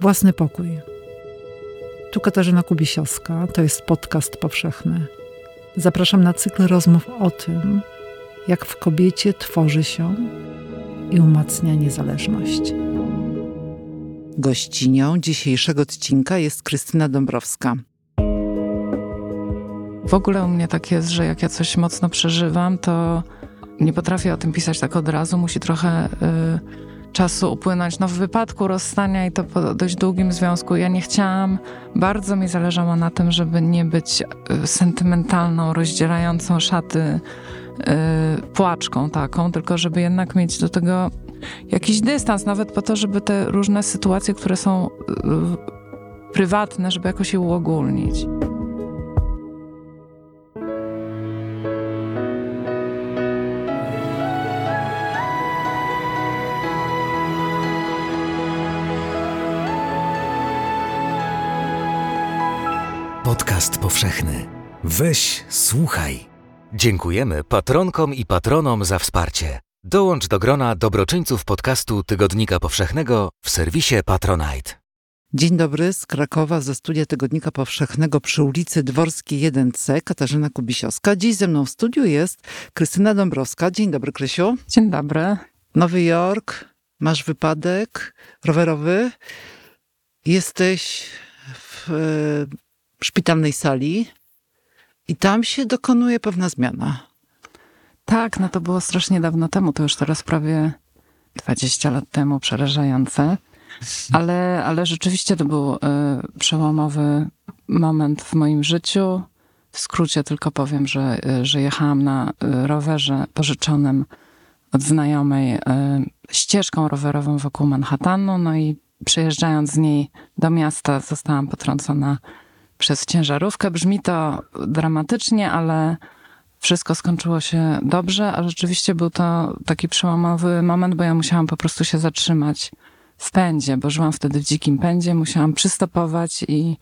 Własny pokój. Tu Katarzyna Kubisiowska, to jest podcast powszechny. Zapraszam na cykl rozmów o tym, jak w kobiecie tworzy się i umacnia niezależność. Gościnią dzisiejszego odcinka jest Krystyna Dąbrowska. W ogóle u mnie tak jest, że jak ja coś mocno przeżywam, to nie potrafię o tym pisać tak od razu. Musi trochę y, czasu upłynąć. No w wypadku rozstania i to po dość długim związku, ja nie chciałam, bardzo mi zależało na tym, żeby nie być y, sentymentalną, rozdzielającą szaty y, płaczką taką, tylko żeby jednak mieć do tego jakiś dystans, nawet po to, żeby te różne sytuacje, które są y, prywatne, żeby jakoś je uogólnić. Powszechny. Weź, słuchaj. Dziękujemy patronkom i patronom za wsparcie. Dołącz do grona dobroczyńców podcastu Tygodnika Powszechnego w serwisie Patronite. Dzień dobry z Krakowa, ze studia Tygodnika Powszechnego przy ulicy Dworskiej 1C, Katarzyna Kubisiowska. Dziś ze mną w studiu jest Krystyna Dąbrowska. Dzień dobry, Krysiu. Dzień dobry. Nowy Jork, masz wypadek rowerowy, jesteś w szpitalnej sali i tam się dokonuje pewna zmiana. Tak, no to było strasznie dawno temu, to już teraz prawie 20 lat temu, przerażające. Ale, ale rzeczywiście to był y, przełomowy moment w moim życiu. W skrócie tylko powiem, że, y, że jechałam na y, rowerze pożyczonym od znajomej y, ścieżką rowerową wokół Manhattanu, no i przyjeżdżając z niej do miasta zostałam potrącona przez ciężarówkę. Brzmi to dramatycznie, ale wszystko skończyło się dobrze, a rzeczywiście był to taki przełomowy moment, bo ja musiałam po prostu się zatrzymać w pędzie, bo żyłam wtedy w dzikim pędzie, musiałam przystopować i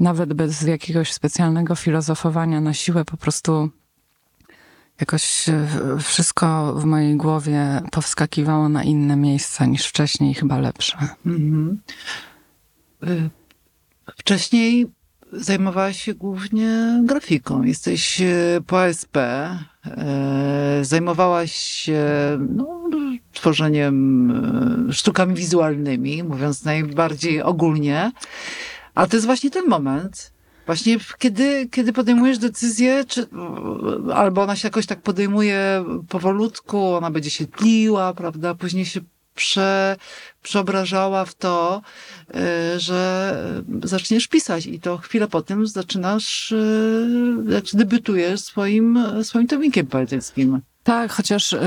nawet bez jakiegoś specjalnego filozofowania na siłę po prostu jakoś e, wszystko w mojej głowie powskakiwało na inne miejsca niż wcześniej, chyba lepsze. Mhm. Y, Wcześniej zajmowałaś się głównie grafiką. Jesteś e, po ASP. e, Zajmowałaś się no, tworzeniem e, sztukami wizualnymi, mówiąc najbardziej ogólnie. A to jest właśnie ten moment, właśnie kiedy, kiedy podejmujesz decyzję, czy, albo ona się jakoś tak podejmuje powolutku, ona będzie się tliła, prawda, później się prze, przeobrażała w to, y, że zaczniesz pisać i to chwilę potem zaczynasz, y, jak debiutujesz swoim, swoim tomikiem poetyckim. Tak, chociaż y,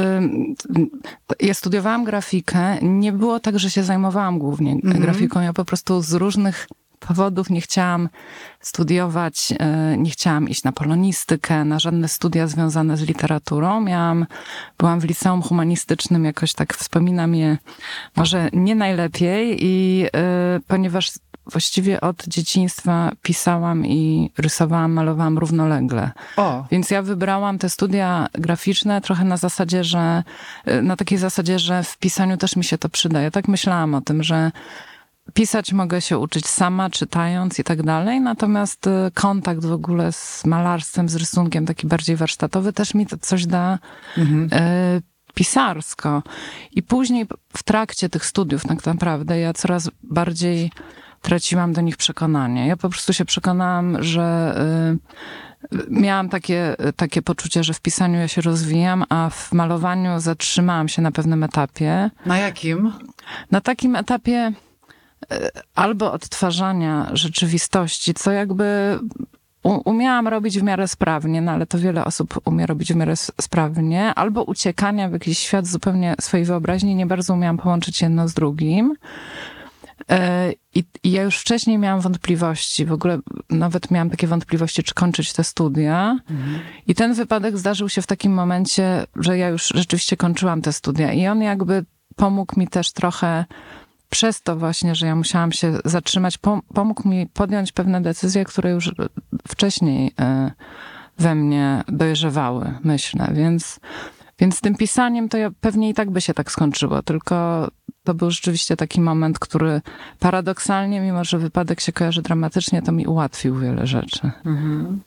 ja studiowałam grafikę, nie było tak, że się zajmowałam głównie Mhm. grafiką. Ja po prostu z różnych powodów nie chciałam studiować, y, nie chciałam iść na polonistykę, na żadne studia związane z literaturą. Miałam, byłam w liceum humanistycznym, jakoś tak wspominam je może nie najlepiej i y, ponieważ właściwie od dzieciństwa pisałam i rysowałam, malowałam równolegle. O, Więc ja wybrałam te studia graficzne trochę na zasadzie, że na takiej zasadzie, że w pisaniu też mi się to przyda. Ja tak myślałam o tym, że pisać mogę się uczyć sama, czytając i tak dalej, natomiast y, kontakt w ogóle z malarstwem, z rysunkiem, taki bardziej warsztatowy, też mi to coś da mhm. y, pisarsko. I później w trakcie tych studiów tak naprawdę ja coraz bardziej traciłam do nich przekonanie. Ja po prostu się przekonałam, że y, miałam takie, takie poczucie, że w pisaniu ja się rozwijam, a w malowaniu zatrzymałam się na pewnym etapie. na jakim? Na takim etapie albo odtwarzania rzeczywistości, co jakby umiałam robić w miarę sprawnie, no ale to wiele osób umie robić w miarę sprawnie, albo uciekania w jakiś świat zupełnie swojej wyobraźni, nie bardzo umiałam połączyć jedno z drugim. E, I, I ja już wcześniej miałam wątpliwości, w ogóle nawet miałam takie wątpliwości, czy kończyć te studia. I ten wypadek zdarzył się w takim momencie, że ja już rzeczywiście kończyłam te studia i on jakby pomógł mi też trochę przez to właśnie, że ja musiałam się zatrzymać, pom- pomógł mi podjąć pewne decyzje, które już wcześniej e, we mnie dojrzewały, myślę. Więc, więc z tym pisaniem to ja pewnie i tak by się tak skończyło, tylko to był rzeczywiście taki moment, który paradoksalnie, mimo że wypadek się kojarzy dramatycznie, to mi ułatwił wiele rzeczy. Mhm.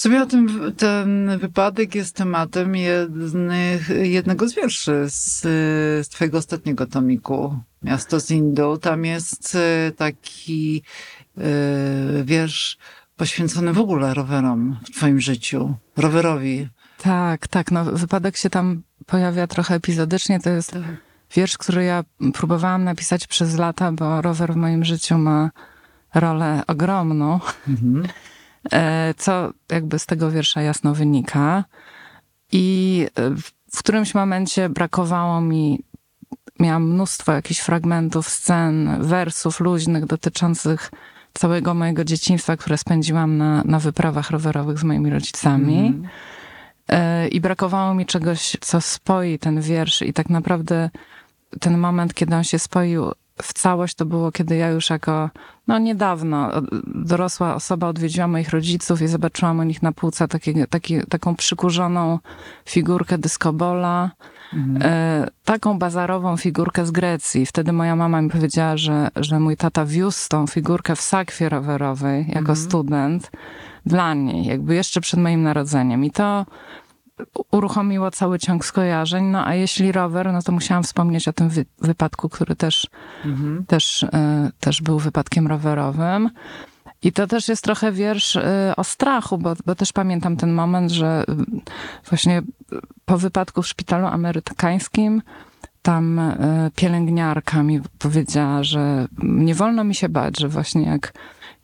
W sumie o tym, ten wypadek jest tematem jednych, jednego z wierszy z, z twojego ostatniego tomiku, Miasto z Indu. Tam jest e, taki e, wiersz poświęcony w ogóle rowerom w twoim życiu, rowerowi. Tak, tak, no wypadek się tam pojawia trochę epizodycznie, to jest wiersz, który ja próbowałam napisać przez lata, bo rower w moim życiu ma rolę ogromną. Mhm. E, co jakby z tego wiersza jasno wynika. I e, w- którymś momencie brakowało mi, miałam mnóstwo jakichś fragmentów, scen, wersów luźnych dotyczących całego mojego dzieciństwa, które spędziłam na, na wyprawach rowerowych z moimi rodzicami. E, I brakowało mi czegoś, co spoi ten wiersz. I tak naprawdę ten moment, kiedy on się spoił w całość, to było, kiedy ja już jako, no niedawno, dorosła osoba odwiedziłam moich rodziców i zobaczyłam u nich na półce takie, taki, taką przykurzoną figurkę dyskobola, Mhm. e, taką bazarową figurkę z Grecji. Wtedy moja mama mi powiedziała, że, że mój tata wiózł tą figurkę w sakwie rowerowej jako Mhm. student dla niej, jakby jeszcze przed moim narodzeniem. I to uruchomiło cały ciąg skojarzeń. No a jeśli rower, no to musiałam wspomnieć o tym wy- wypadku, który też, Mhm. też, e, też był wypadkiem rowerowym. I to też jest trochę wiersz e, o strachu, bo, bo też pamiętam ten moment, że e, właśnie po wypadku w szpitalu amerykańskim tam pielęgniarka mi powiedziała, że nie wolno mi się bać, że właśnie jak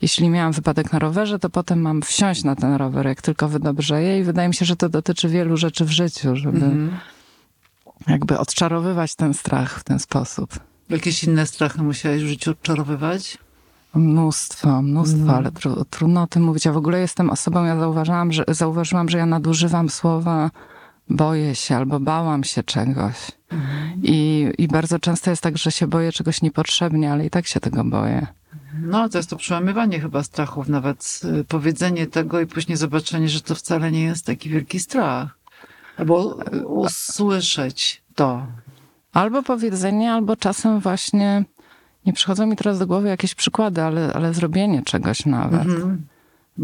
jeśli miałam wypadek na rowerze, to potem mam wsiąść na ten rower, jak tylko wydobrzeję. I wydaje mi się, że to dotyczy wielu rzeczy w życiu, żeby Mhm. jakby odczarowywać ten strach w ten sposób. Jakieś inne strachy musiałeś w życiu odczarowywać? Mnóstwo, mnóstwo, Mhm. ale tru, trudno o tym mówić. Ja w ogóle jestem osobą, ja zauważyłam, że, zauważyłam, że ja nadużywam słowa boję się albo bałam się czegoś. I, I bardzo często jest tak, że się boję czegoś niepotrzebnie, ale i tak się tego boję. No, to jest to przełamywanie chyba strachów, nawet y, powiedzenie tego i później zobaczenie, że to wcale nie jest taki wielki strach. Albo y, usłyszeć to. Albo powiedzenie, albo czasem właśnie, nie przychodzą mi teraz do głowy jakieś przykłady, ale, ale zrobienie czegoś nawet. Mhm.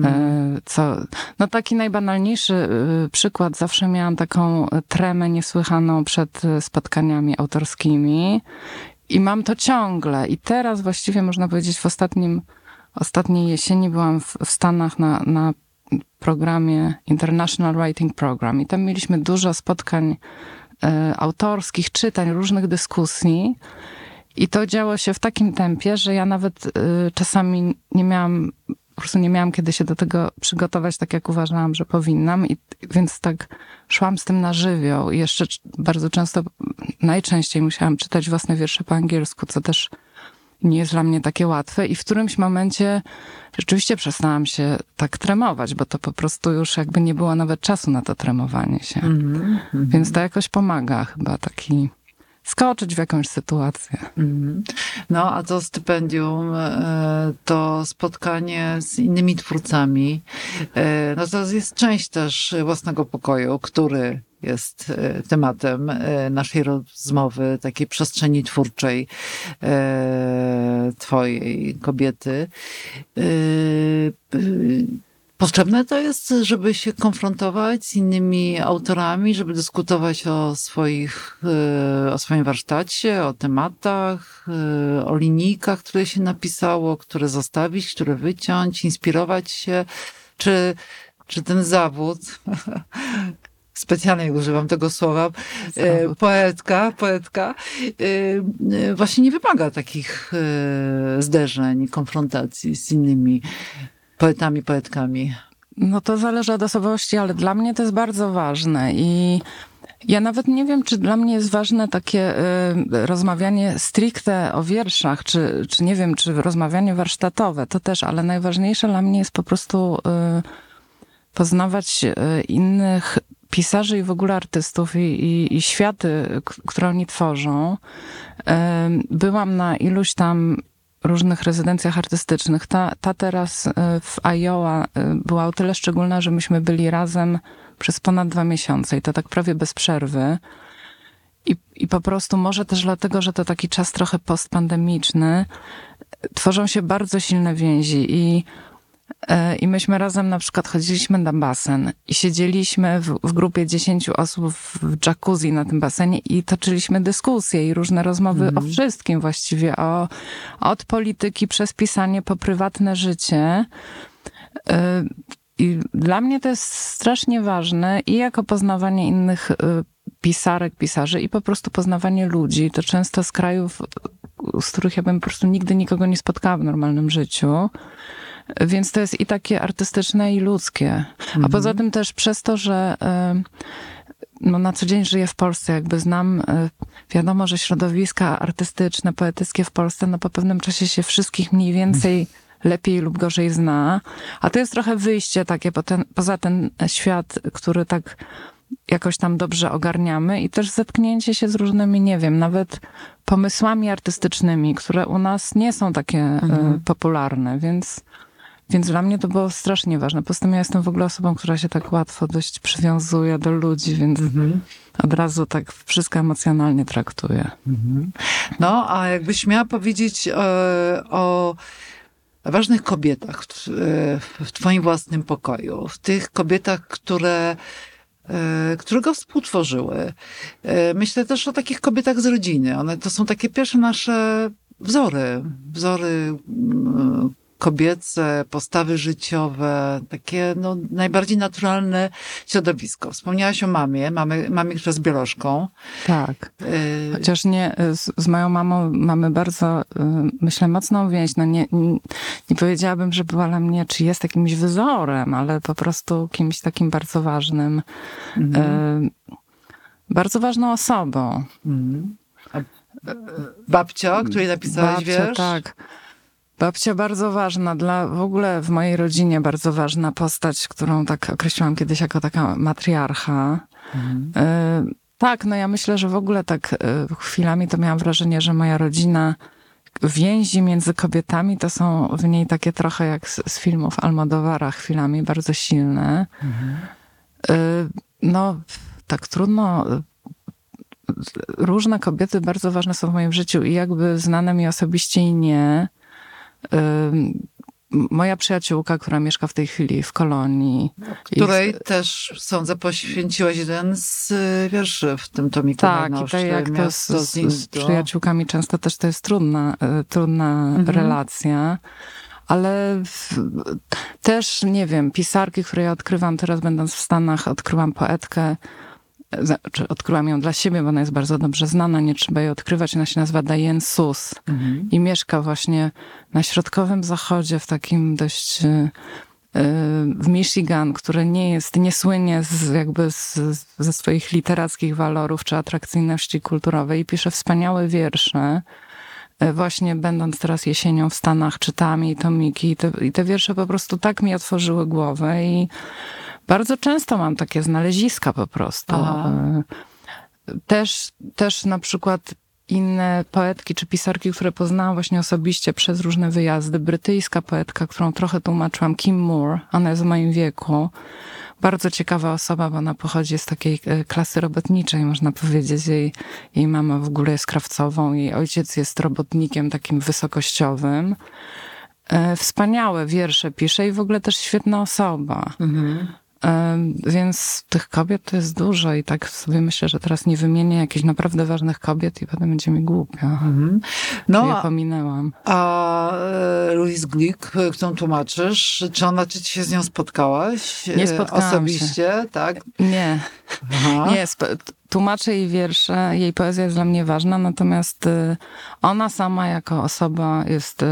E, Co, no taki najbanalniejszy przykład, zawsze miałam taką tremę niesłychaną przed spotkaniami autorskimi i mam to ciągle. I teraz właściwie można powiedzieć w ostatnim, ostatniej jesieni byłam w, w Stanach na, na programie International Writing Program i tam mieliśmy dużo spotkań e, autorskich, czytań, różnych dyskusji. I to działo się w takim tempie, że ja nawet y, czasami nie miałam, po prostu nie miałam kiedy się do tego przygotować tak, jak uważałam, że powinnam. I więc tak szłam z tym na żywioł. I jeszcze bardzo często, najczęściej musiałam czytać własne wiersze po angielsku, co też nie jest dla mnie takie łatwe. I w którymś momencie rzeczywiście przestałam się tak tremować, bo to po prostu już jakby nie było nawet czasu na to tremowanie się. Mhm. Mhm. Więc to jakoś pomaga chyba taki skoczyć w jakąś sytuację. Mhm. No, a to stypendium, e, to spotkanie z innymi twórcami, e, no to jest część też własnego pokoju, który jest e, tematem naszej rozmowy, takiej przestrzeni twórczej twojej kobiety. Potrzebne to jest, żeby się konfrontować z innymi autorami, żeby dyskutować o swoich, e, o swoim warsztacie, o tematach, e, o linijkach, które się napisało, które zostawić, które wyciąć, inspirować się, czy, czy ten zawód, specjalnie używam tego słowa, Zawód. poetka, poetka, właśnie nie wymaga takich zderzeń, konfrontacji z innymi poetami, poetkami. No to zależy od osobowości, ale dla mnie to jest bardzo ważne i ja nawet nie wiem, czy dla mnie jest ważne takie y, rozmawianie stricte o wierszach, czy, czy nie wiem, czy rozmawianie warsztatowe, to też, ale najważniejsze dla mnie jest po prostu y, poznawać y, innych pisarzy i w ogóle artystów i, i, i światy, które oni tworzą. Ym, Byłam na iluś tam różnych rezydencjach artystycznych. Ta, ta teraz y, w Iowa y, była o tyle szczególna, że myśmy byli razem przez ponad dwa miesiące i to tak prawie bez przerwy. I, i po prostu może też dlatego, że to taki czas trochę postpandemiczny, tworzą się bardzo silne więzi i i myśmy razem na przykład chodziliśmy na basen i siedzieliśmy w, w grupie 10 osób w jacuzzi na tym basenie i toczyliśmy dyskusje i różne rozmowy o wszystkim właściwie, o, od polityki przez pisanie po prywatne życie. Y, I dla mnie to jest strasznie ważne i jako poznawanie innych y, pisarek, pisarzy i po prostu poznawanie ludzi. To często z krajów, z których ja bym po prostu nigdy nikogo nie spotkała w normalnym życiu. Więc to jest i takie artystyczne, i ludzkie. A poza tym też przez to, że y, no, na co dzień żyję w Polsce, jakby znam, y, wiadomo, że środowiska artystyczne, poetyckie w Polsce, no po pewnym czasie się wszystkich mniej więcej lepiej lub gorzej zna. A to jest trochę wyjście takie po ten, poza ten świat, który tak jakoś tam dobrze ogarniamy i też zetknięcie się z różnymi, nie wiem, nawet pomysłami artystycznymi, które u nas nie są takie Mhm. y, popularne, więc, więc dla mnie to było strasznie ważne. Poza tym ja jestem w ogóle osobą, która się tak łatwo dość przywiązuje do ludzi, więc Mhm. od razu tak wszystko emocjonalnie traktuję. No, a jakbyś miała powiedzieć e, o ważnych kobietach w, e, w twoim własnym pokoju, w tych kobietach, które, e, które go współtworzyły. E, Myślę też o takich kobietach z rodziny. One to są takie pierwsze nasze wzory. Wzory mm, kobiece, postawy życiowe, takie no, najbardziej naturalne środowisko. Wspomniałaś o mamie, mamie, mamie która jest biolożką. Tak. E, Chociaż nie, z, z moją mamą mamy bardzo, y, myślę, mocną więź. No nie, nie, nie powiedziałabym, że była dla mnie, czy jest jakimś wzorem, ale po prostu kimś takim bardzo ważnym. Mhm. y, Bardzo ważną osobą. Mhm. E, Babcia, której napisałaś Babcia, wiersz? tak. Babcia bardzo ważna, dla w ogóle w mojej rodzinie bardzo ważna postać, którą tak określiłam kiedyś jako taka matriarcha. Mhm. Y, Tak, no ja myślę, że w ogóle tak y, chwilami to miałam wrażenie, że moja rodzina, więzi między kobietami to są w niej takie trochę jak z, z filmów Almodovara chwilami, bardzo silne. Y, No, tak trudno. Różne kobiety bardzo ważne są w moim życiu i jakby znane mi osobiście i nie. Moja przyjaciółka, która mieszka w tej chwili w kolonii. Której i- też, sądzę, poświęciłaś jeden z y, wierszy w tym tomiku Tak, i tak jak to z, z, przyjaciółkami często też to jest trudna, y, trudna Mhm. relacja. Ale w, też, nie wiem, pisarki, które ja odkrywam teraz będąc w Stanach, odkryłam poetkę, e, za- czy odkryłam ją dla siebie, bo ona jest bardzo dobrze znana, nie trzeba jej odkrywać. Ona się nazywa Diane Sus Mhm. i mieszka właśnie na środkowym zachodzie, w takim dość y, y, w Michigan, które nie jest, nie słynie z, jakby z, ze swoich literackich walorów czy atrakcyjności kulturowej i pisze wspaniałe wiersze. Y, Właśnie będąc teraz jesienią w Stanach, czytam jej tomiki i te, i te wiersze po prostu tak mi otworzyły głowę i bardzo często mam takie znaleziska po prostu. Aha. Y, Też, też na przykład inne poetki czy pisarki, które poznałam właśnie osobiście przez różne wyjazdy. Brytyjska poetka, którą trochę tłumaczyłam, Kim Moore, ona jest w moim wieku. Bardzo ciekawa osoba, bo ona pochodzi z takiej e, klasy robotniczej, można powiedzieć. Jej, jej mama w ogóle jest krawcową, jej ojciec jest robotnikiem takim wysokościowym. E, Wspaniałe wiersze pisze i w ogóle też świetna osoba. Mhm. Więc tych kobiet to jest dużo i tak sobie myślę, że teraz nie wymienię jakichś naprawdę ważnych kobiet i potem będzie mi głupio. Mhm. No, No, je a, pominęłam. a e, Louise Glick, e, którą tłumaczysz, czy ona, czy się z nią spotkałaś? Nie e, spotkałam Osobiście, tak? Nie, Aha. nie, tłumaczę jej wiersze, jej poezja jest dla mnie ważna, natomiast y, ona sama jako osoba jest, y,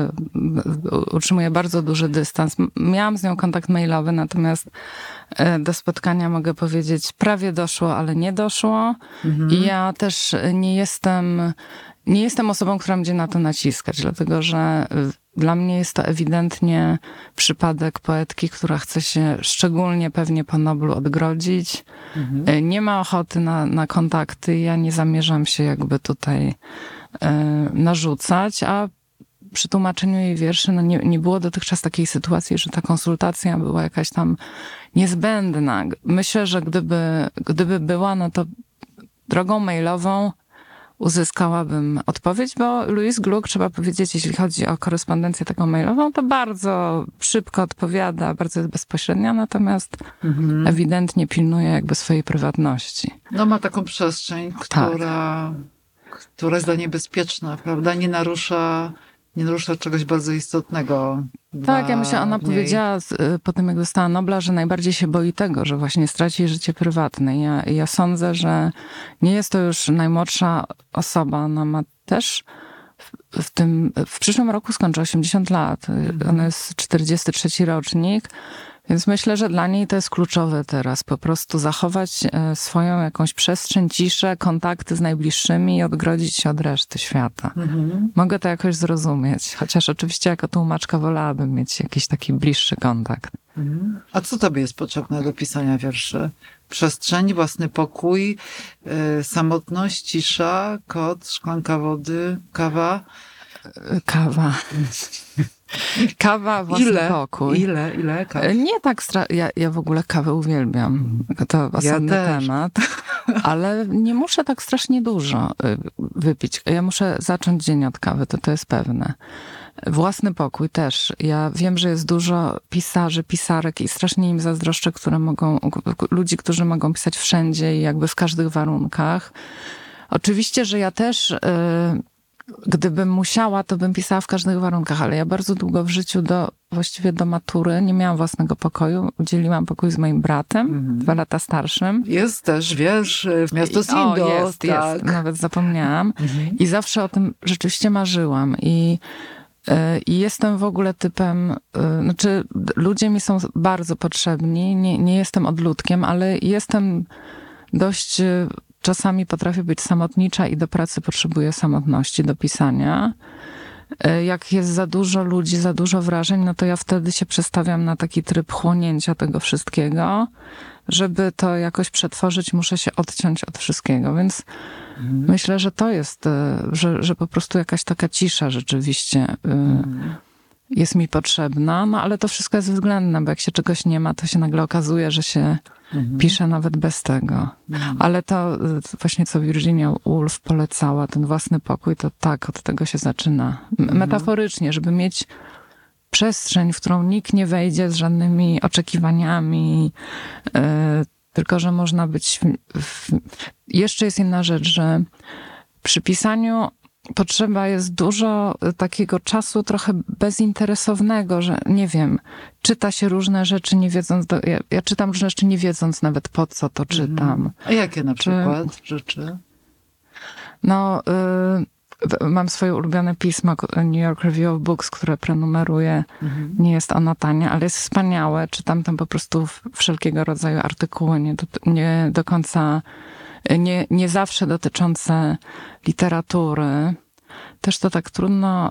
u- utrzymuje bardzo duży dystans. Miałam z nią kontakt mailowy, natomiast y, do spotkania mogę powiedzieć prawie doszło, ale nie doszło. Mhm. I ja też nie jestem, nie jestem osobą, która będzie na to naciskać, dlatego że y, dla mnie jest to ewidentnie przypadek poetki, która chce się szczególnie pewnie po Noblu odgrodzić. Mhm. Y, Nie ma ochoty na, na kontakty. Ja nie zamierzam się jakby tutaj y, narzucać, a przy tłumaczeniu jej wierszy no nie, nie było dotychczas takiej sytuacji, że ta konsultacja była jakaś tam niezbędna. Myślę, że gdyby, gdyby była, no to drogą mailową uzyskałabym odpowiedź, bo Louise Gluck, trzeba powiedzieć, jeśli chodzi o korespondencję taką mailową, to bardzo szybko odpowiada, bardzo jest bezpośrednia, natomiast Mhm. ewidentnie pilnuje jakby swojej prywatności. No ma taką przestrzeń, Tak. która, która jest dla niej bezpieczna, prawda? Nie narusza, nie narusza czegoś bardzo istotnego. Tak, ja myślę, ona niej. powiedziała y, po tym, jak dostała Nobla, że najbardziej się boi tego, że właśnie straci życie prywatne. Ja, ja sądzę, że nie jest to już najmłodsza osoba. Ona ma też w, w tym, w przyszłym roku skończy 80 lat. Y, Ona jest 43 rocznik. Więc myślę, że dla niej to jest kluczowe teraz, po prostu zachować e, swoją jakąś przestrzeń, ciszę, kontakty z najbliższymi i odgrodzić się od reszty świata. Mhm. Mogę to jakoś zrozumieć, chociaż oczywiście jako tłumaczka wolałabym mieć jakiś taki bliższy kontakt. Mhm. A co tobie jest potrzebne do pisania wierszy? Przestrzeń, własny pokój, y, samotność, cisza, kot, szklanka wody, kawa. Kawa. Kawa, własny ile? pokój. Ile? Ile kaw? Nie tak stra- ja, ja w ogóle kawę uwielbiam. To osobny też. temat. Ale nie muszę tak strasznie dużo y, wypić. Ja muszę zacząć dzień od kawy, to to jest pewne. Własny pokój też. Ja wiem, że jest dużo pisarzy, pisarek i strasznie im zazdroszczę, które mogą, ludzi, którzy mogą pisać wszędzie i jakby w każdych warunkach. Oczywiście, że ja też, y, gdybym musiała, to bym pisała w każdych warunkach, ale ja bardzo długo w życiu do, właściwie do matury nie miałam własnego pokoju. Udzieliłam pokój z moim bratem, Mhm. dwa lata starszym. Jest też wiersz y, w miasto Sindo. O, jest, tak. jest. Nawet zapomniałam. Mhm. I zawsze o tym rzeczywiście marzyłam. I, y, i jestem w ogóle typem, y, znaczy ludzie mi są bardzo potrzebni. Nie, nie jestem odludkiem, ale jestem dość, y, czasami potrafię być samotnicza i do pracy potrzebuję samotności, do pisania. Y, Jak jest za dużo ludzi, za dużo wrażeń, no to ja wtedy się przestawiam na taki tryb chłonięcia tego wszystkiego. Żeby to jakoś przetworzyć, muszę się odciąć od wszystkiego, więc Mhm. Myślę, że to jest, e, że, że po prostu jakaś taka cisza rzeczywiście e, Mhm. jest mi potrzebna, no ale to wszystko jest względne, bo jak się czegoś nie ma, to się nagle okazuje, że się Mhm. pisze nawet bez tego. Mhm. Ale to e, właśnie co Virginia Woolf polecała, ten własny pokój, to tak, od tego się zaczyna. M- Metaforycznie, żeby mieć przestrzeń, w którą nikt nie wejdzie z żadnymi oczekiwaniami, e, tylko że można być. W, w... Jeszcze jest inna rzecz, że przy pisaniu potrzeba jest dużo takiego czasu trochę bezinteresownego, że nie wiem, czyta się różne rzeczy nie wiedząc, do, ja, ja czytam różne rzeczy nie wiedząc nawet po co to czytam. A jakie na przykład rzeczy? No, y, mam swoje ulubione pismo New York Review of Books, które prenumeruję. Mhm. Nie jest ono tanie, ale jest wspaniałe. Czytam tam po prostu wszelkiego rodzaju artykuły, nie do, nie do końca, nie, nie zawsze dotyczące literatury. Też to tak trudno.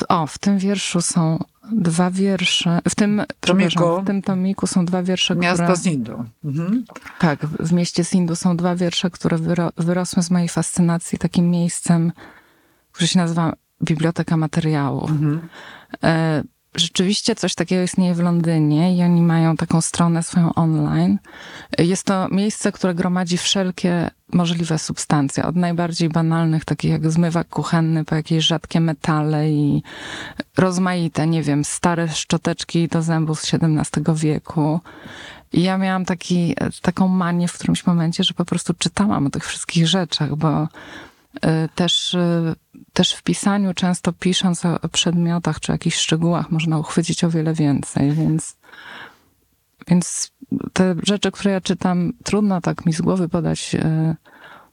y, O, w tym wierszu są dwa wiersze. W tym, przepraszam, w tym tomiku są dwa wiersze, Miasto które... Sindu. Mhm. Tak, w mieście Sindu są dwa wiersze, które wyro, wyrosły z mojej fascynacji takim miejscem, które się nazywa Biblioteka Materiałów. Mhm. Rzeczywiście coś takiego istnieje w Londynie i oni mają taką stronę swoją online. Jest to miejsce, które gromadzi wszelkie możliwe substancje, od najbardziej banalnych, takich jak zmywak kuchenny, po jakieś rzadkie metale i rozmaite, nie wiem, stare szczoteczki do zębów z XVII wieku. I ja miałam taki, taką manię w którymś momencie, że po prostu czytałam o tych wszystkich rzeczach, bo e, też, e, też w pisaniu, często pisząc o przedmiotach czy jakichś szczegółach, można uchwycić o wiele więcej, więc, więc te rzeczy, które ja czytam, trudno tak mi z głowy podać e,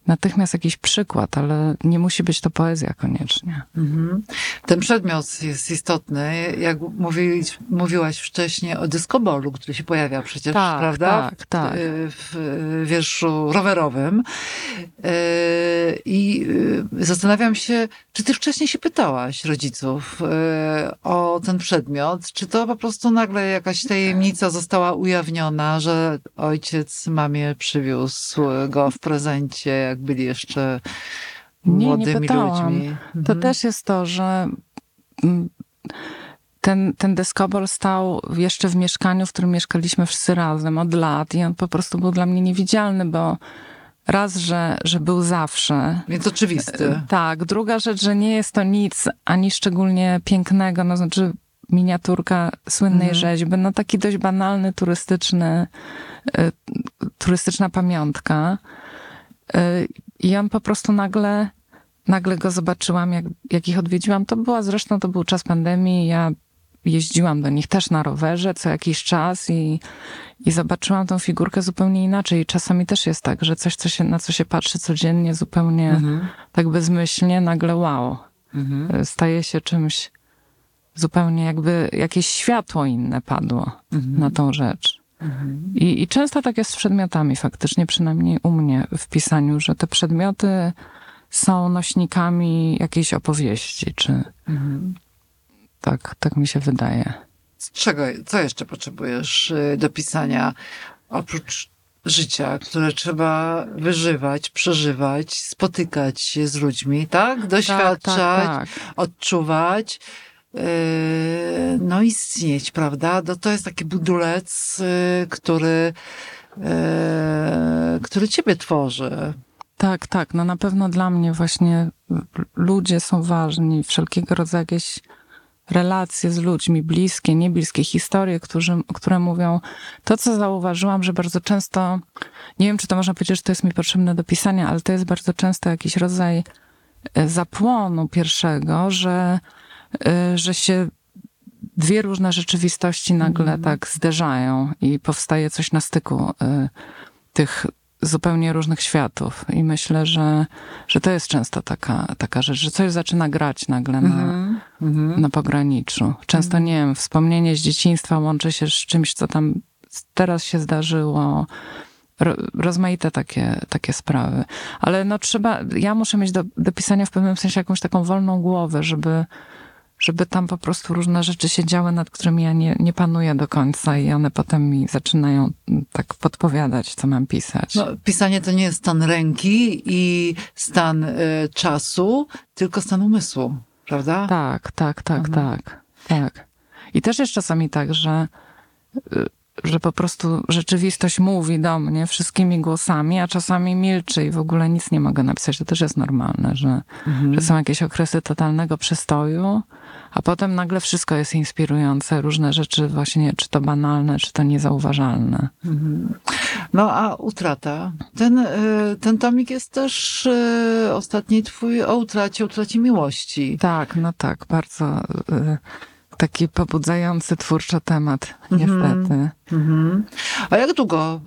natychmiast jakiś przykład, ale nie musi być to poezja koniecznie. Mhm. Ten przedmiot jest istotny. Jak mówi, mówiłaś wcześniej o dyskobolu, który się pojawia przecież, Tak, prawda? tak, tak. W, w wierszu rowerowym. E, I e, zastanawiam się, czy ty wcześniej się pytałaś rodziców e, o ten przedmiot? Czy to po prostu nagle jakaś tajemnica została ujawniona, że ojciec mamie przywiózł go w prezencie, jak byli jeszcze Nie, nie młodymi pytałam. ludźmi? To Mhm. też jest to, że mm, ten, ten deskobol stał jeszcze w mieszkaniu, w którym mieszkaliśmy wszyscy razem od lat i on po prostu był dla mnie niewidzialny, bo raz, że, że był zawsze. Więc oczywisty. Tak. Druga rzecz, że nie jest to nic ani szczególnie pięknego, no znaczy miniaturka słynnej Mhm. rzeźby, no taki dość banalny, turystyczny, y, turystyczna pamiątka. I ja po prostu nagle, nagle go zobaczyłam, jak, jak ich odwiedziłam. To była zresztą, to był czas pandemii, ja jeździłam do nich też na rowerze co jakiś czas i, i zobaczyłam tą figurkę zupełnie inaczej. I czasami też jest tak, że coś, co się, na co się patrzy codziennie zupełnie Mhm. tak bezmyślnie, nagle wow, Mhm. staje się czymś zupełnie jakby jakieś światło inne padło Mhm. na tą rzecz. Mhm. I, I często tak jest z przedmiotami, faktycznie, przynajmniej u mnie w pisaniu, że te przedmioty są nośnikami jakiejś opowieści, czy Mhm. tak, tak mi się wydaje. Z czego, co jeszcze potrzebujesz y, do pisania oprócz życia, które trzeba wyżywać, przeżywać, spotykać się z ludźmi, tak? Doświadczać, Tak, tak, odczuwać, yy, no istnieć, prawda? No to jest taki budulec, yy, który, yy, który ciebie tworzy. tak, tak. No na pewno dla mnie właśnie ludzie są ważni, wszelkiego rodzaju jakieś relacje z ludźmi, bliskie, niebliskie, historie, którzy, które mówią to, co zauważyłam, że bardzo często, nie wiem, czy to można powiedzieć, że to jest mi potrzebne do pisania, ale to jest bardzo często jakiś rodzaj e, zapłonu pierwszego, że, że się dwie różne rzeczywistości nagle tak zderzają i powstaje coś na styku e, tych zupełnie różnych światów. I myślę, że, że to jest często taka, taka rzecz, że coś zaczyna grać nagle na, Mhm. na pograniczu. Często, nie wiem, wspomnienie z dzieciństwa łączy się z czymś, co tam teraz się zdarzyło. Ro, rozmaite takie, takie sprawy. Ale no trzeba, ja muszę mieć do, do pisania w pewnym sensie jakąś taką wolną głowę, żeby, żeby tam po prostu różne rzeczy się działy, nad którymi ja nie, nie panuję do końca i one potem mi zaczynają mm, tak podpowiadać, co mam pisać. No, pisanie to nie jest stan ręki i stan y, czasu, tylko stan umysłu, prawda? Tak, tak, tak, Mhm. tak, tak. I też jest czasami tak, że, y, że po prostu rzeczywistość mówi do mnie wszystkimi głosami, a czasami milczy i w ogóle nic nie mogę napisać. To też jest normalne, że, Mhm. że są jakieś okresy totalnego przestoju, a potem nagle wszystko jest inspirujące, różne rzeczy właśnie, czy to banalne, czy to niezauważalne. Mhm. No a utrata. Ten, y, ten tomik jest też y, ostatni twój o utracie, utracie miłości. Tak, no tak, bardzo y, taki pobudzający twórczo temat, Mhm. niestety. Mhm. A jak długo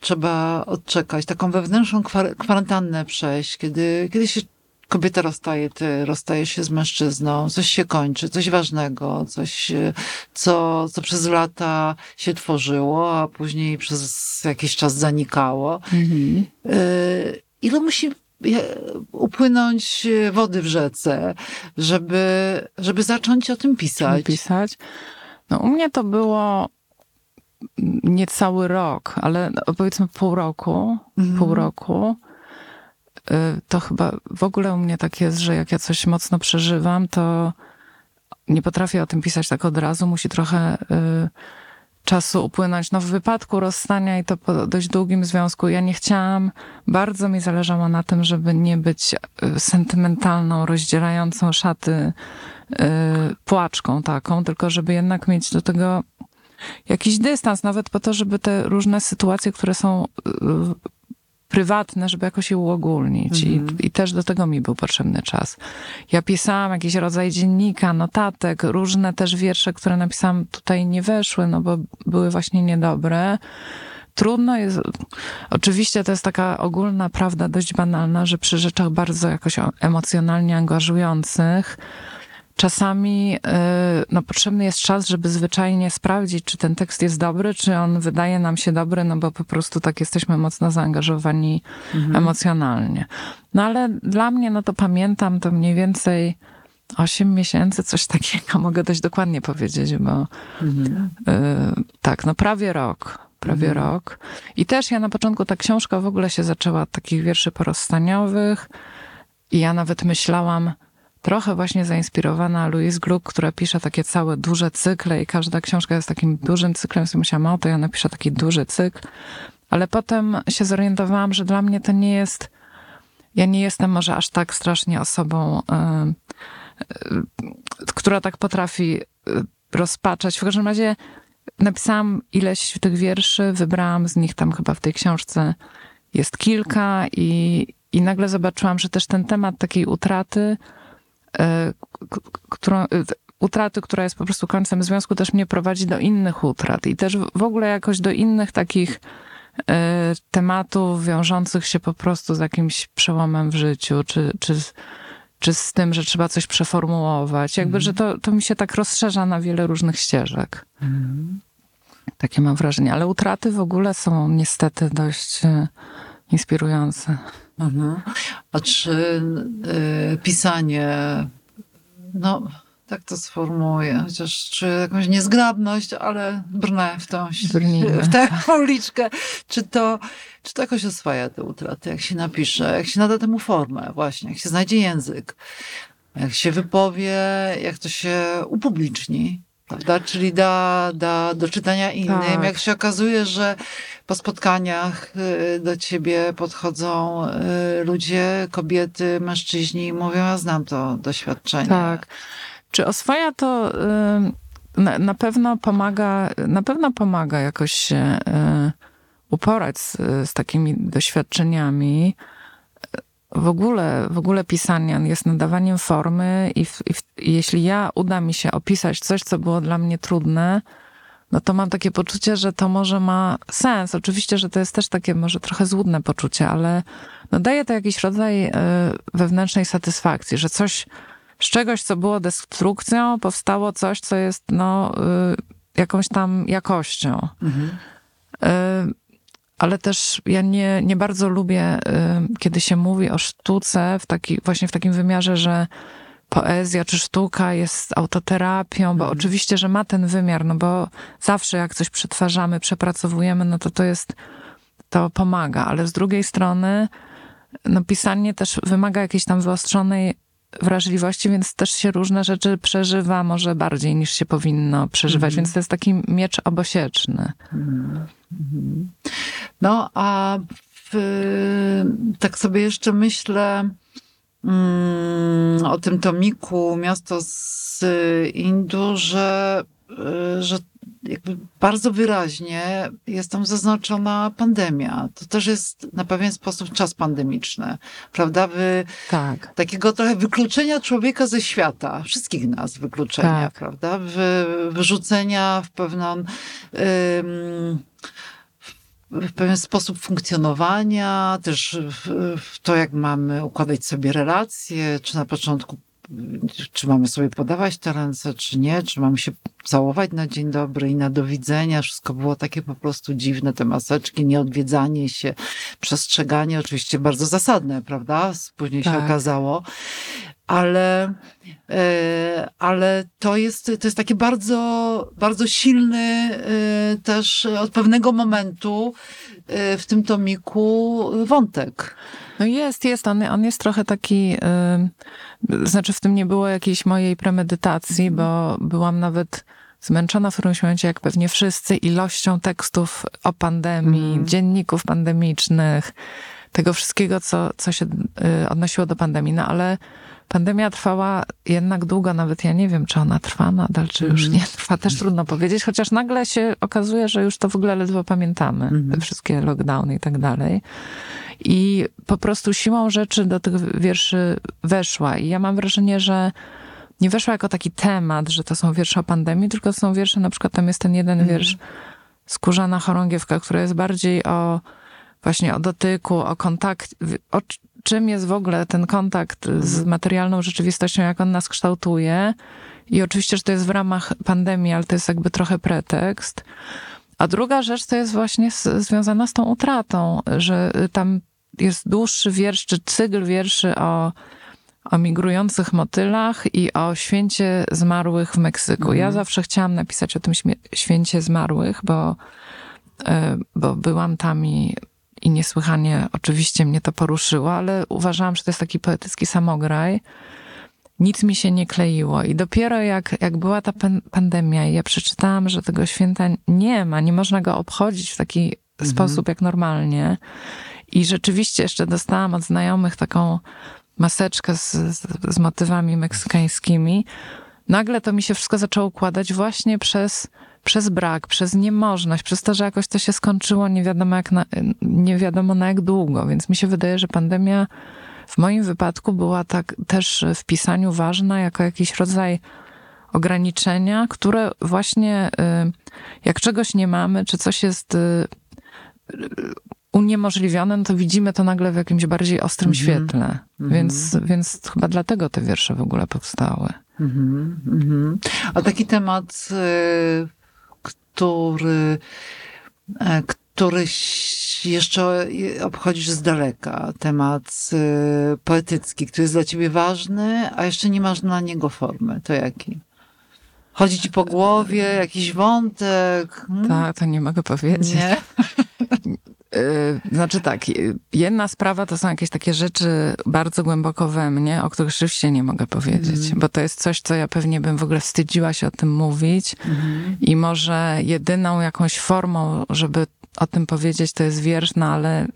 trzeba odczekać, taką wewnętrzną kwar- kwarantannę przejść, kiedy, kiedy się kobieta rozstaje, ty rozstajesz się z mężczyzną, coś się kończy, coś ważnego, coś, y, co, co przez lata się tworzyło, a później przez jakiś czas zanikało. Mhm. Y, ile musi upłynąć y, wody w rzece, żeby, żeby zacząć o tym pisać? pisać. No u mnie to było niecały rok, ale no, powiedzmy pół roku, Mhm. pół roku. Y, To chyba w ogóle u mnie tak jest, że jak ja coś mocno przeżywam, to nie potrafię o tym pisać tak od razu. Musi trochę y, czasu upłynąć. No w wypadku rozstania i to po dość długim związku, ja nie chciałam, bardzo mi zależało na tym, żeby nie być y, sentymentalną, rozdzierającą szaty płaczką taką, tylko żeby jednak mieć do tego jakiś dystans, nawet po to, żeby te różne sytuacje, które są prywatne, żeby jakoś je uogólnić. Mhm. I, I też do tego mi był potrzebny czas. Ja pisałam jakiś rodzaj dziennika, notatek, różne też wiersze, które napisałam tutaj nie weszły, no bo były właśnie niedobre. Trudno jest, oczywiście to jest taka ogólna prawda, dość banalna, że przy rzeczach bardzo jakoś emocjonalnie angażujących, czasami y, no, potrzebny jest czas, żeby zwyczajnie sprawdzić, czy ten tekst jest dobry, czy on wydaje nam się dobry, no bo po prostu tak jesteśmy mocno zaangażowani emocjonalnie. No ale dla mnie, no to pamiętam to mniej więcej 8 miesięcy, coś takiego, mogę dość dokładnie powiedzieć, bo Mhm. y, tak, no prawie rok. Prawie Mhm. rok. I też ja na początku, ta książka w ogóle się zaczęła od takich wierszy porozstaniowych. I ja nawet myślałam, trochę właśnie zainspirowana Louise Gluck, która pisze takie całe duże cykle i każda książka jest takim dużym cyklem, więc myślałam, o to ja napiszę taki duży cykl. Ale potem się zorientowałam, że dla mnie to nie jest. Ja nie jestem może aż tak strasznie osobą, y, y, która tak potrafi y, rozpaczać. W każdym razie napisałam ileś tych wierszy, wybrałam z nich tam chyba w tej książce jest kilka i, i nagle zobaczyłam, że też ten temat takiej utraty, którą, e, utraty, która jest po prostu końcem związku, też mnie prowadzi do innych utrat i też w- ogóle jakoś do innych takich e, tematów wiążących się po prostu z jakimś przełomem w życiu, czy, czy, z- czy z tym, że trzeba coś przeformułować. Jakby, że to, to mi się tak rozszerza na wiele różnych ścieżek. Takie mam wrażenie. Ale utraty w ogóle są niestety dość e, inspirujące. Mhm. A czy y, pisanie, no tak to sformułuję, chociaż czuję jakąś niezgrabność, ale brnę w tą, Brnijmy. w tę uliczkę. Czy to, czy to jakoś oswaja te utraty, jak się napisze, jak się nada temu formę właśnie, jak się znajdzie język, jak się wypowie, jak to się upubliczni. Prawda? Czyli da, da do czytania innym. Tak. Jak się okazuje, że po spotkaniach y, do ciebie podchodzą y, ludzie, kobiety, mężczyźni i mówią, ja znam to doświadczenie. Tak. Czy oswaja to y, na, na pewno pomaga, na pewno pomaga jakoś się uporać z, z takimi doświadczeniami. W ogóle, w ogóle pisanie jest nadawaniem formy i, w, i, w, i jeśli ja uda mi się opisać coś, co było dla mnie trudne, no to mam takie poczucie, że to może ma sens. Oczywiście, że to jest też takie może trochę złudne poczucie, ale no daje to jakiś rodzaj y, wewnętrznej satysfakcji, że coś, z czegoś, co było destrukcją, powstało coś, co jest no, y, jakąś tam jakością. Mhm. Y, ale też ja nie, nie bardzo lubię, y, kiedy się mówi o sztuce w taki, właśnie w takim wymiarze, że poezja czy sztuka jest autoterapią, bo Mhm. oczywiście, że ma ten wymiar, no bo zawsze jak coś przetwarzamy, przepracowujemy, no to to jest, to pomaga, ale z drugiej strony no pisanie też wymaga jakiejś tam wyostrzonej wrażliwości, więc też się różne rzeczy przeżywa może bardziej niż się powinno przeżywać, Mhm. więc to jest taki miecz obosieczny. Mhm. No, a w, tak sobie jeszcze myślę mm, o tym tomiku Miasto z Indu, że, y, że jakby bardzo wyraźnie jest tam zaznaczona pandemia. To też jest na pewien sposób czas pandemiczny, prawda? Wy, Tak. takiego trochę wykluczenia człowieka ze świata, wszystkich nas wykluczenia, Tak. prawda? Wy, wyrzucenia w pewną. Ym, w pewien sposób funkcjonowania, też w, to, jak mamy układać sobie relacje, czy na początku, czy mamy sobie podawać te ręce, czy nie, czy mamy się całować na dzień dobry i na do widzenia. Wszystko było takie po prostu dziwne, te maseczki, nieodwiedzanie się, przestrzeganie, oczywiście bardzo zasadne, prawda? Później się Tak. okazało. Ale, e, ale to jest, to jest taki bardzo, bardzo silny e, też od pewnego momentu e, w tym tomiku wątek. No jest, jest. On, on jest trochę taki, y, znaczy w tym nie było jakiejś mojej premedytacji, bo byłam nawet zmęczona w którymś momencie, jak pewnie wszyscy, ilością tekstów o pandemii, Mhm. dzienników pandemicznych, tego wszystkiego, co, co się y, odnosiło do pandemii. No ale pandemia trwała jednak długo, nawet ja nie wiem, czy ona trwa nadal, czy już Mhm. nie trwa. Też trudno powiedzieć, chociaż nagle się okazuje, że już to w ogóle ledwo pamiętamy, Mhm. te wszystkie lockdowny i tak dalej. I po prostu siłą rzeczy do tych wierszy weszła. I ja mam wrażenie, że nie weszła jako taki temat, że to są wiersze o pandemii, tylko są wiersze, na przykład tam jest ten jeden Mhm. wiersz Skórzana chorągiewka, która jest bardziej o właśnie o dotyku, o kontakt, o czym jest w ogóle ten kontakt z Mhm. materialną rzeczywistością, jak on nas kształtuje. I oczywiście, że to jest w ramach pandemii, ale to jest jakby trochę pretekst. A druga rzecz to jest właśnie z, związana z tą utratą, że y, tam jest dłuższy wiersz, czy cykl wierszy o, o migrujących motylach i o święcie zmarłych w Meksyku. Ja Mhm. zawsze chciałam napisać o tym święcie zmarłych, bo, y, bo byłam tam i, i niesłychanie oczywiście mnie to poruszyło, ale uważałam, że to jest taki poetycki samograj. Nic mi się nie kleiło. I dopiero jak, jak była ta pan- pandemia i ja przeczytałam, że tego święta nie ma, nie można go obchodzić w taki sposób jak normalnie. I rzeczywiście jeszcze dostałam od znajomych taką maseczkę z, z, z motywami meksykańskimi. Nagle to mi się wszystko zaczęło układać właśnie przez, przez brak, przez niemożność, przez to, że jakoś to się skończyło nie wiadomo, jak na, nie wiadomo na jak długo. Więc mi się wydaje, że pandemia w moim wypadku była tak też w pisaniu ważna jako jakiś rodzaj ograniczenia, które właśnie y, jak czegoś nie mamy, czy coś jest y, uniemożliwione, no to widzimy to nagle w jakimś bardziej ostrym Mhm. świetle. Więc, więc chyba dlatego te wiersze w ogóle powstały. Mhm, mhm. A taki temat, y, który, e, który jeszcze obchodzisz z daleka, temat y, poetycki, który jest dla ciebie ważny, a jeszcze nie masz na niego formy, to jaki? Chodzi ci po głowie jakiś wątek? Hmm? Tak, to nie mogę powiedzieć. Nie? Y, Znaczy tak, y, jedna sprawa to są jakieś takie rzeczy bardzo głęboko we mnie, o których rzeczywiście nie mogę powiedzieć, Mhm. bo to jest coś, co ja pewnie bym w ogóle wstydziła się o tym mówić Mhm. i może jedyną jakąś formą, żeby o tym powiedzieć, to jest wiersz, no ale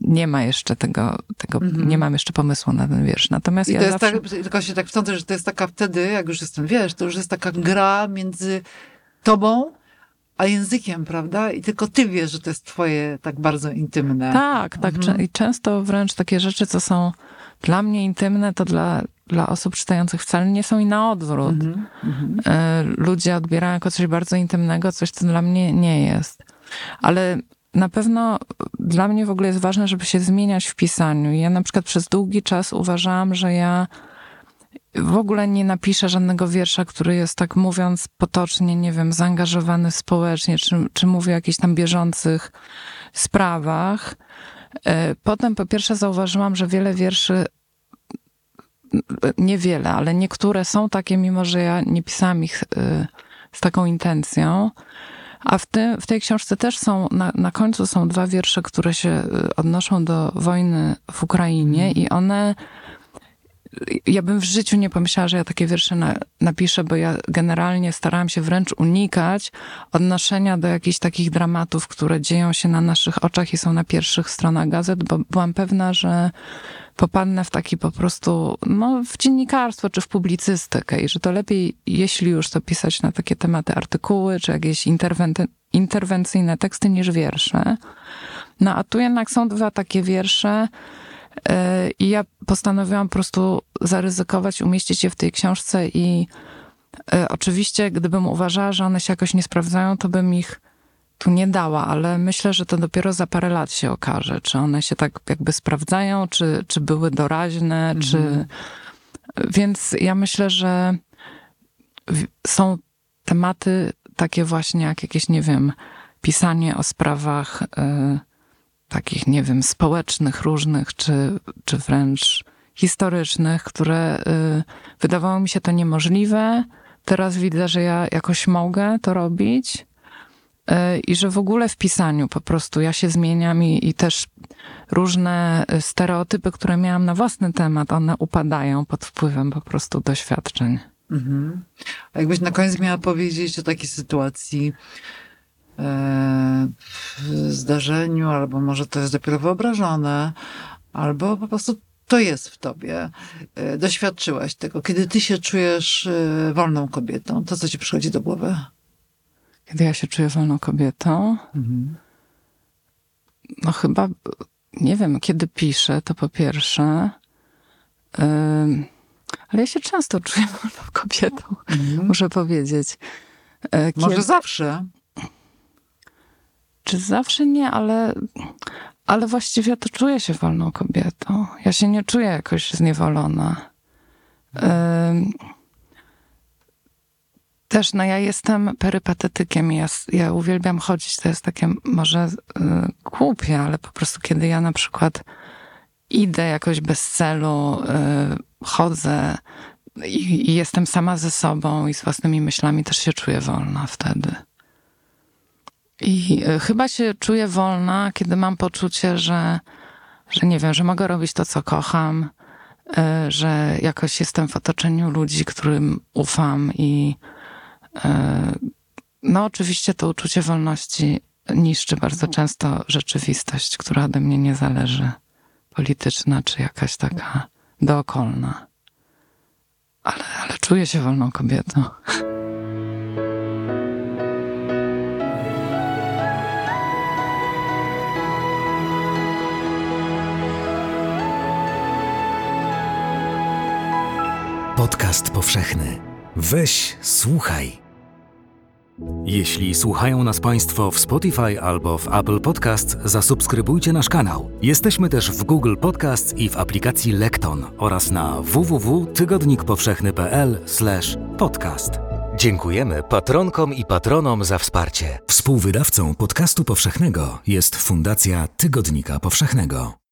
nie ma jeszcze tego, tego Mhm. nie mam jeszcze pomysłu na ten wiersz. Natomiast I ja to jest zawsze... tak, tylko się tak wtrącę, że to jest taka wtedy, jak już jestem, wiesz, to już jest taka gra między tobą a językiem, prawda? I tylko ty wiesz, że to jest twoje tak bardzo intymne. Tak, tak. Mhm. I często wręcz takie rzeczy, co są dla mnie intymne, to dla, dla osób czytających wcale nie są i na odwrót. Mhm, mhm. E, ludzie odbierają jako coś bardzo intymnego, coś, co dla mnie nie jest. Ale na pewno dla mnie w ogóle jest ważne, żeby się zmieniać w pisaniu. Ja na przykład przez długi czas uważałam, że ja w ogóle nie napiszę żadnego wiersza, który jest tak mówiąc potocznie, nie wiem, zaangażowany społecznie, czy, czy mówię o jakichś tam bieżących sprawach. E, Potem po pierwsze zauważyłam, że wiele wierszy niewiele, ale niektóre są takie, mimo że ja nie pisałam ich y, z taką intencją. A w, tym, w tej książce też są, na, na końcu są dwa wiersze, które się odnoszą do wojny w Ukrainie i one, ja bym w życiu nie pomyślała, że ja takie wiersze na, napiszę, bo ja generalnie starałam się wręcz unikać odnoszenia do jakichś takich dramatów, które dzieją się na naszych oczach i są na pierwszych stronach gazet, bo byłam pewna, że popadnę w taki po prostu, no, w dziennikarstwo czy w publicystykę i że to lepiej, jeśli już to pisać na takie tematy artykuły czy jakieś interwencyjne teksty niż wiersze. No a tu jednak są dwa takie wiersze i ja postanowiłam po prostu zaryzykować, umieścić je w tej książce i yy, oczywiście gdybym uważała, że one się jakoś nie sprawdzają, to bym ich tu nie dała, ale myślę, że to dopiero za parę lat się okaże, czy one się tak jakby sprawdzają, czy, czy były doraźne, czy... Więc ja myślę, że są tematy takie właśnie jak jakieś, nie wiem, pisanie o sprawach y, takich, nie wiem, społecznych, różnych, czy, czy wręcz historycznych, które y, wydawało mi się to niemożliwe. Teraz widzę, że ja jakoś mogę to robić. Y, I że w ogóle w pisaniu po prostu ja się zmieniam i, i też różne y, stereotypy, które miałam na własny temat, one upadają pod wpływem po prostu doświadczeń. Mhm. A jakbyś na koniec miała powiedzieć o takiej sytuacji, zdarzeniu, albo może to jest dopiero wyobrażone, albo po prostu to jest w tobie. E, Doświadczyłaś tego. Kiedy ty się czujesz e, wolną kobietą, to co ci przychodzi do głowy? Kiedy ja się czuję wolną kobietą, Mhm. no chyba, nie wiem, kiedy piszę, to po pierwsze, ale ja się często czuję wolną kobietą, muszę powiedzieć. E, Może kiedy- zawsze. Czy zawsze nie, ale, ale właściwie to czuję się wolną kobietą. Ja się nie czuję jakoś zniewolona. Też, no ja jestem perypatetykiem, ja, s- ja uwielbiam chodzić, to jest takie może y, głupie, ale po prostu kiedy ja na przykład idę jakoś bez celu, y, chodzę i, i jestem sama ze sobą i z własnymi myślami, też się czuję wolna wtedy. I y, chyba się czuję wolna, kiedy mam poczucie, że, że nie wiem, że mogę robić to, co kocham, y, że jakoś jestem w otoczeniu ludzi, którym ufam i y, no oczywiście to uczucie wolności niszczy bardzo często rzeczywistość, która ode mnie nie zależy. Polityczna czy jakaś taka dookolna. Ale, ale czuję się wolną kobietą. Podcast powszechny. Weź, słuchaj. Jeśli słuchają nas Państwo w Spotify albo w Apple Podcasts, zasubskrybujcie nasz kanał. Jesteśmy też w Google Podcasts i w aplikacji Lekton oraz na www.tygodnikpowszechny.pl/podcast. Dziękujemy patronkom i patronom za wsparcie. Współwydawcą podcastu powszechnego jest Fundacja Tygodnika Powszechnego.